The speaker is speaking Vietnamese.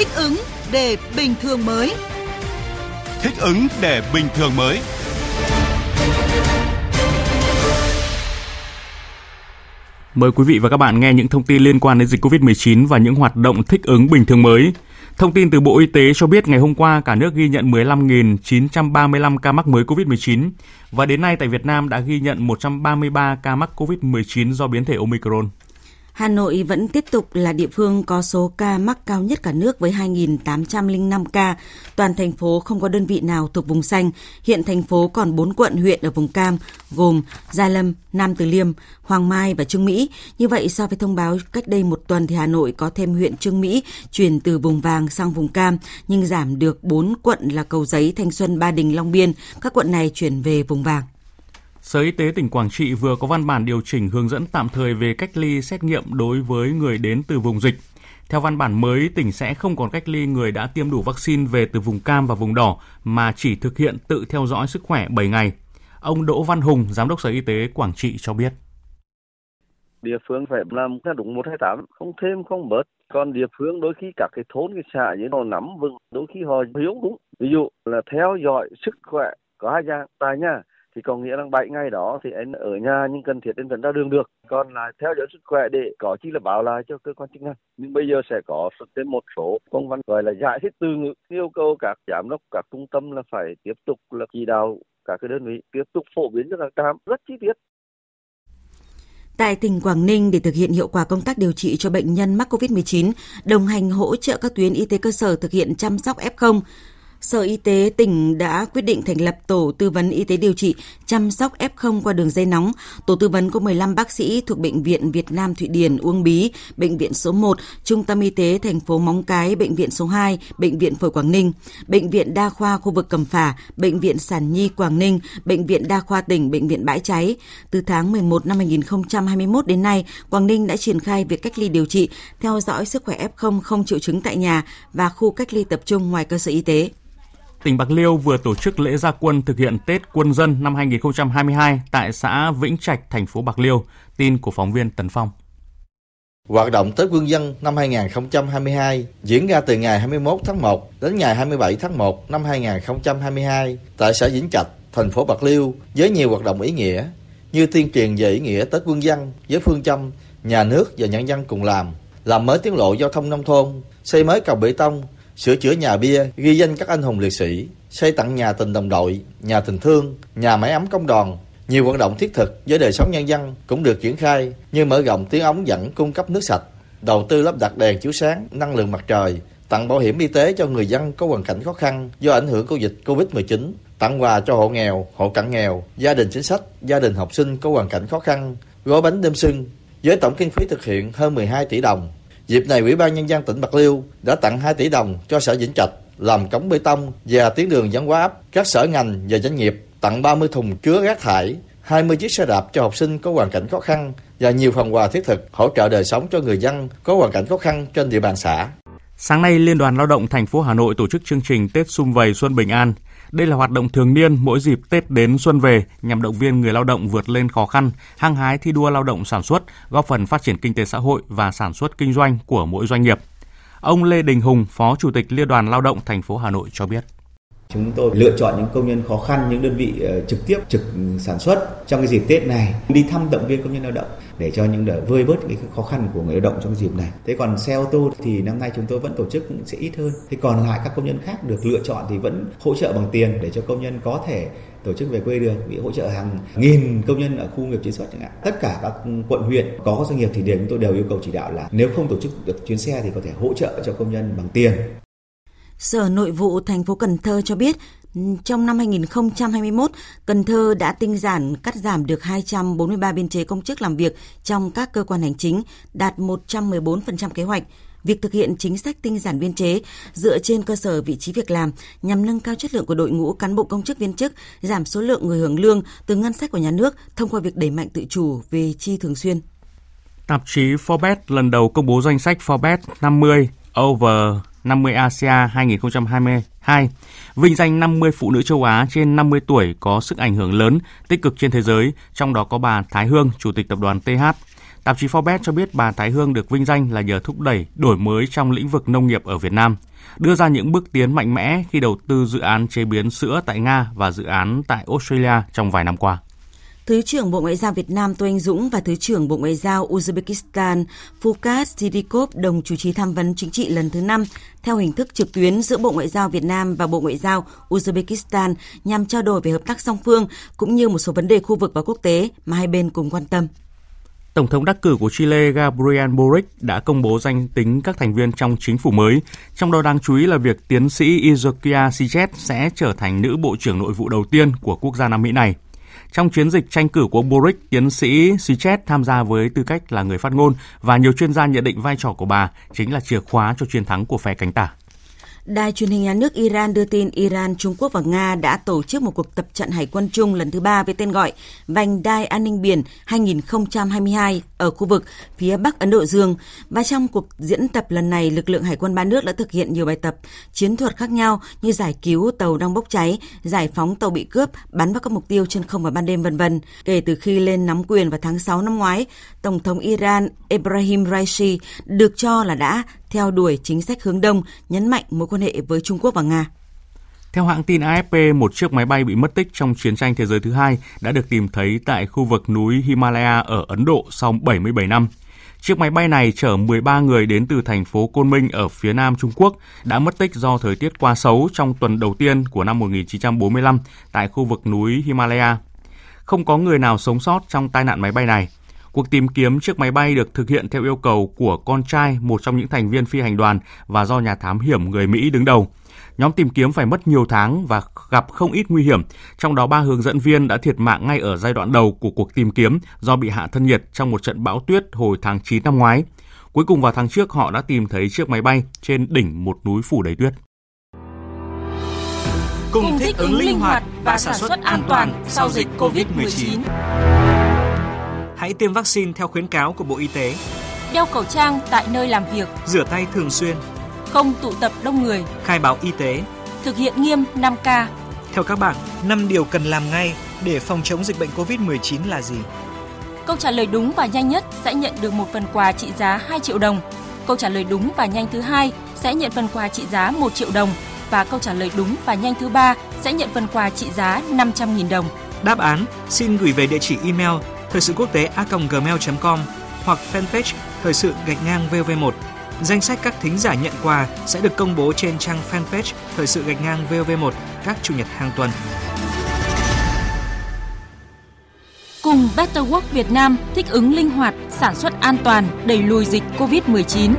Thích ứng để bình thường mới. Thích ứng để bình thường mới. Mời quý vị và các bạn nghe những thông tin liên quan đến dịch COVID-19 và những hoạt động thích ứng bình thường mới. Thông tin từ Bộ Y tế cho biết ngày hôm qua cả nước ghi nhận 15.935 ca mắc mới COVID-19 và đến nay tại Việt Nam đã ghi nhận 133 ca mắc COVID-19 do biến thể Omicron. Hà Nội vẫn tiếp tục là địa phương có số ca mắc cao nhất cả nước với 2.805 ca. Toàn thành phố không có đơn vị nào thuộc vùng xanh. Hiện thành phố còn 4 quận huyện ở vùng cam gồm Gia Lâm, Nam Từ Liêm, Hoàng Mai và Trương Mỹ. Như vậy so với thông báo cách đây một tuần thì Hà Nội có thêm huyện Trương Mỹ chuyển từ vùng vàng sang vùng cam nhưng giảm được 4 quận là Cầu Giấy, Thanh Xuân, Ba Đình, Long Biên. Các quận này chuyển về vùng vàng. Sở Y tế tỉnh Quảng Trị vừa có văn bản điều chỉnh hướng dẫn tạm thời về cách ly xét nghiệm đối với người đến từ vùng dịch. Theo văn bản mới, tỉnh sẽ không còn cách ly người đã tiêm đủ vaccine về từ vùng cam và vùng đỏ mà chỉ thực hiện tự theo dõi sức khỏe 7 ngày. Ông Đỗ Văn Hùng, Giám đốc Sở Y tế Quảng Trị cho biết. Địa phương phải làm theo đúng 128, không thêm không bớt. Còn địa phương đôi khi các cái thôn cái xã như nó nắm vững, đôi khi họ hiểu đúng. Ví dụ là theo dõi sức khỏe có hai dạng tại nhà thì có nghĩa là 7 ngày đó thì anh ở nhà nhưng cần thiết anh vẫn ra đường được. Còn là theo dõi sức khỏe để có chi là báo lại cho cơ quan chức năng. Nhưng bây giờ sẽ có xuất hiện một số công văn gọi là giải thích từ ngữ yêu cầu các giám đốc các trung tâm là phải tiếp tục là chỉ đạo các cái đơn vị tiếp tục phổ biến cho các trạm rất chi tiết. Tại tỉnh Quảng Ninh, để thực hiện hiệu quả công tác điều trị cho bệnh nhân mắc COVID-19, đồng hành hỗ trợ các tuyến y tế cơ sở thực hiện chăm sóc F0, Sở Y tế tỉnh đã quyết định thành lập tổ tư vấn y tế điều trị chăm sóc F0 qua đường dây nóng. Tổ tư vấn có 15 bác sĩ thuộc Bệnh viện Việt Nam Thụy Điển Uông Bí, Bệnh viện số 1, Trung tâm Y tế thành phố Móng Cái, Bệnh viện số 2, Bệnh viện Phổi Quảng Ninh, Bệnh viện Đa khoa khu vực Cẩm Phả, Bệnh viện Sản Nhi Quảng Ninh, Bệnh viện Đa khoa tỉnh, Bệnh viện Bãi Cháy. Từ tháng 11 năm 2021 đến nay, Quảng Ninh đã triển khai việc cách ly điều trị, theo dõi sức khỏe F0 không triệu chứng tại nhà và khu cách ly tập trung ngoài cơ sở y tế tỉnh Bạc Liêu vừa tổ chức lễ gia quân thực hiện Tết quân dân năm 2022 tại xã Vĩnh Trạch, thành phố Bạc Liêu. Tin của phóng viên Tấn Phong. Hoạt động Tết Quân dân năm 2022 diễn ra từ ngày 21 tháng 1 đến ngày 27 tháng 1 năm 2022 tại xã Vĩnh Trạch, thành phố Bạc Liêu với nhiều hoạt động ý nghĩa như tuyên truyền về ý nghĩa Tết Quân dân với phương châm nhà nước và nhân dân cùng làm, làm mới tiến lộ giao thông nông thôn, xây mới cầu bê tông, sửa chữa nhà bia, ghi danh các anh hùng liệt sĩ, xây tặng nhà tình đồng đội, nhà tình thương, nhà máy ấm công đoàn. Nhiều hoạt động thiết thực với đời sống nhân dân cũng được triển khai như mở rộng tuyến ống dẫn cung cấp nước sạch, đầu tư lắp đặt đèn chiếu sáng, năng lượng mặt trời, tặng bảo hiểm y tế cho người dân có hoàn cảnh khó khăn do ảnh hưởng của dịch Covid-19, tặng quà cho hộ nghèo, hộ cận nghèo, gia đình chính sách, gia đình học sinh có hoàn cảnh khó khăn, gói bánh đêm xuân với tổng kinh phí thực hiện hơn 12 tỷ đồng. Dịp này, Ủy ban Nhân dân tỉnh Bạc Liêu đã tặng 2 tỷ đồng cho sở Vĩnh Trạch làm cống bê tông và tuyến đường dẫn hóa áp. Các sở ngành và doanh nghiệp tặng 30 thùng chứa rác thải, 20 chiếc xe đạp cho học sinh có hoàn cảnh khó khăn và nhiều phần quà thiết thực hỗ trợ đời sống cho người dân có hoàn cảnh khó khăn trên địa bàn xã. Sáng nay, Liên đoàn Lao động thành phố Hà Nội tổ chức chương trình Tết Xung Vầy Xuân Bình An. Đây là hoạt động thường niên mỗi dịp Tết đến xuân về nhằm động viên người lao động vượt lên khó khăn, hăng hái thi đua lao động sản xuất, góp phần phát triển kinh tế xã hội và sản xuất kinh doanh của mỗi doanh nghiệp. Ông Lê Đình Hùng, Phó Chủ tịch Liên đoàn Lao động thành phố Hà Nội cho biết. Chúng tôi lựa chọn những công nhân khó khăn, những đơn vị ờ, trực tiếp trực sản xuất trong cái dịp Tết này đi thăm động viên công nhân lao động để cho những đỡ vơi bớt cái khó khăn của người lao động trong dịp này. Thế còn xe ô tô thì năm nay chúng tôi vẫn tổ chức cũng sẽ ít hơn. Thế còn lại các công nhân khác được lựa chọn thì vẫn hỗ trợ bằng tiền để cho công nhân có thể tổ chức về quê được bị hỗ trợ hàng nghìn công nhân ở khu nghiệp chế xuất chẳng hạn tất cả các quận huyện có doanh nghiệp thì đều chúng tôi đều yêu cầu chỉ đạo là nếu không tổ chức được chuyến xe thì có thể hỗ trợ cho công nhân bằng tiền Sở Nội vụ thành phố Cần Thơ cho biết, trong năm 2021, Cần Thơ đã tinh giản cắt giảm được 243 biên chế công chức làm việc trong các cơ quan hành chính, đạt 114% kế hoạch. Việc thực hiện chính sách tinh giản biên chế dựa trên cơ sở vị trí việc làm nhằm nâng cao chất lượng của đội ngũ cán bộ công chức viên chức, giảm số lượng người hưởng lương từ ngân sách của nhà nước thông qua việc đẩy mạnh tự chủ về chi thường xuyên. Tạp chí Forbes lần đầu công bố danh sách Forbes 50 over 50 Asean 2022, vinh danh 50 phụ nữ châu Á trên 50 tuổi có sức ảnh hưởng lớn, tích cực trên thế giới, trong đó có bà Thái Hương, Chủ tịch Tập đoàn TH. Tạp chí Forbes cho biết bà Thái Hương được vinh danh là nhờ thúc đẩy đổi mới trong lĩnh vực nông nghiệp ở Việt Nam, đưa ra những bước tiến mạnh mẽ khi đầu tư dự án chế biến sữa tại Nga và dự án tại Australia trong vài năm qua. Thứ trưởng Bộ Ngoại giao Việt Nam Tô Anh Dũng và Thứ trưởng Bộ Ngoại giao Uzbekistan Fukat Sidikov đồng chủ trì tham vấn chính trị lần thứ 5 theo hình thức trực tuyến giữa Bộ Ngoại giao Việt Nam và Bộ Ngoại giao Uzbekistan nhằm trao đổi về hợp tác song phương cũng như một số vấn đề khu vực và quốc tế mà hai bên cùng quan tâm. Tổng thống đắc cử của Chile Gabriel Boric đã công bố danh tính các thành viên trong chính phủ mới, trong đó đáng chú ý là việc tiến sĩ Izokia Sichet sẽ trở thành nữ bộ trưởng nội vụ đầu tiên của quốc gia Nam Mỹ này. Trong chiến dịch tranh cử của Boric, tiến sĩ Sichet tham gia với tư cách là người phát ngôn và nhiều chuyên gia nhận định vai trò của bà chính là chìa khóa cho chiến thắng của phe cánh tả. Đài truyền hình nhà nước Iran đưa tin Iran, Trung Quốc và Nga đã tổ chức một cuộc tập trận hải quân chung lần thứ ba với tên gọi Vành đai an ninh biển 2022 ở khu vực phía Bắc Ấn Độ Dương. Và trong cuộc diễn tập lần này, lực lượng hải quân ba nước đã thực hiện nhiều bài tập chiến thuật khác nhau như giải cứu tàu đang bốc cháy, giải phóng tàu bị cướp, bắn vào các mục tiêu trên không và ban đêm vân vân. Kể từ khi lên nắm quyền vào tháng 6 năm ngoái, Tổng thống Iran Ebrahim Raisi được cho là đã theo đuổi chính sách hướng đông, nhấn mạnh mối quan hệ với Trung Quốc và Nga. Theo hãng tin AFP, một chiếc máy bay bị mất tích trong chiến tranh thế giới thứ hai đã được tìm thấy tại khu vực núi Himalaya ở Ấn Độ sau 77 năm. Chiếc máy bay này chở 13 người đến từ thành phố Côn Minh ở phía nam Trung Quốc đã mất tích do thời tiết quá xấu trong tuần đầu tiên của năm 1945 tại khu vực núi Himalaya. Không có người nào sống sót trong tai nạn máy bay này. Cuộc tìm kiếm chiếc máy bay được thực hiện theo yêu cầu của con trai một trong những thành viên phi hành đoàn và do nhà thám hiểm người Mỹ đứng đầu. Nhóm tìm kiếm phải mất nhiều tháng và gặp không ít nguy hiểm, trong đó ba hướng dẫn viên đã thiệt mạng ngay ở giai đoạn đầu của cuộc tìm kiếm do bị hạ thân nhiệt trong một trận bão tuyết hồi tháng 9 năm ngoái. Cuối cùng vào tháng trước họ đã tìm thấy chiếc máy bay trên đỉnh một núi phủ đầy tuyết. Cùng thích ứng linh hoạt và sản xuất an toàn sau dịch COVID-19. Hãy tiêm vaccine theo khuyến cáo của Bộ Y tế. Đeo khẩu trang tại nơi làm việc. Rửa tay thường xuyên. Không tụ tập đông người. Khai báo y tế. Thực hiện nghiêm 5K. Theo các bạn, 5 điều cần làm ngay để phòng chống dịch bệnh COVID-19 là gì? Câu trả lời đúng và nhanh nhất sẽ nhận được một phần quà trị giá 2 triệu đồng. Câu trả lời đúng và nhanh thứ hai sẽ nhận phần quà trị giá 1 triệu đồng và câu trả lời đúng và nhanh thứ ba sẽ nhận phần quà trị giá 500.000 đồng. Đáp án xin gửi về địa chỉ email thời sự quốc tế a.gmail.com hoặc fanpage thời sự gạch ngang VV1. Danh sách các thính giả nhận quà sẽ được công bố trên trang fanpage thời sự gạch ngang VV1 các chủ nhật hàng tuần. Cùng Better Work Việt Nam thích ứng linh hoạt, sản xuất an toàn, đẩy lùi dịch COVID-19.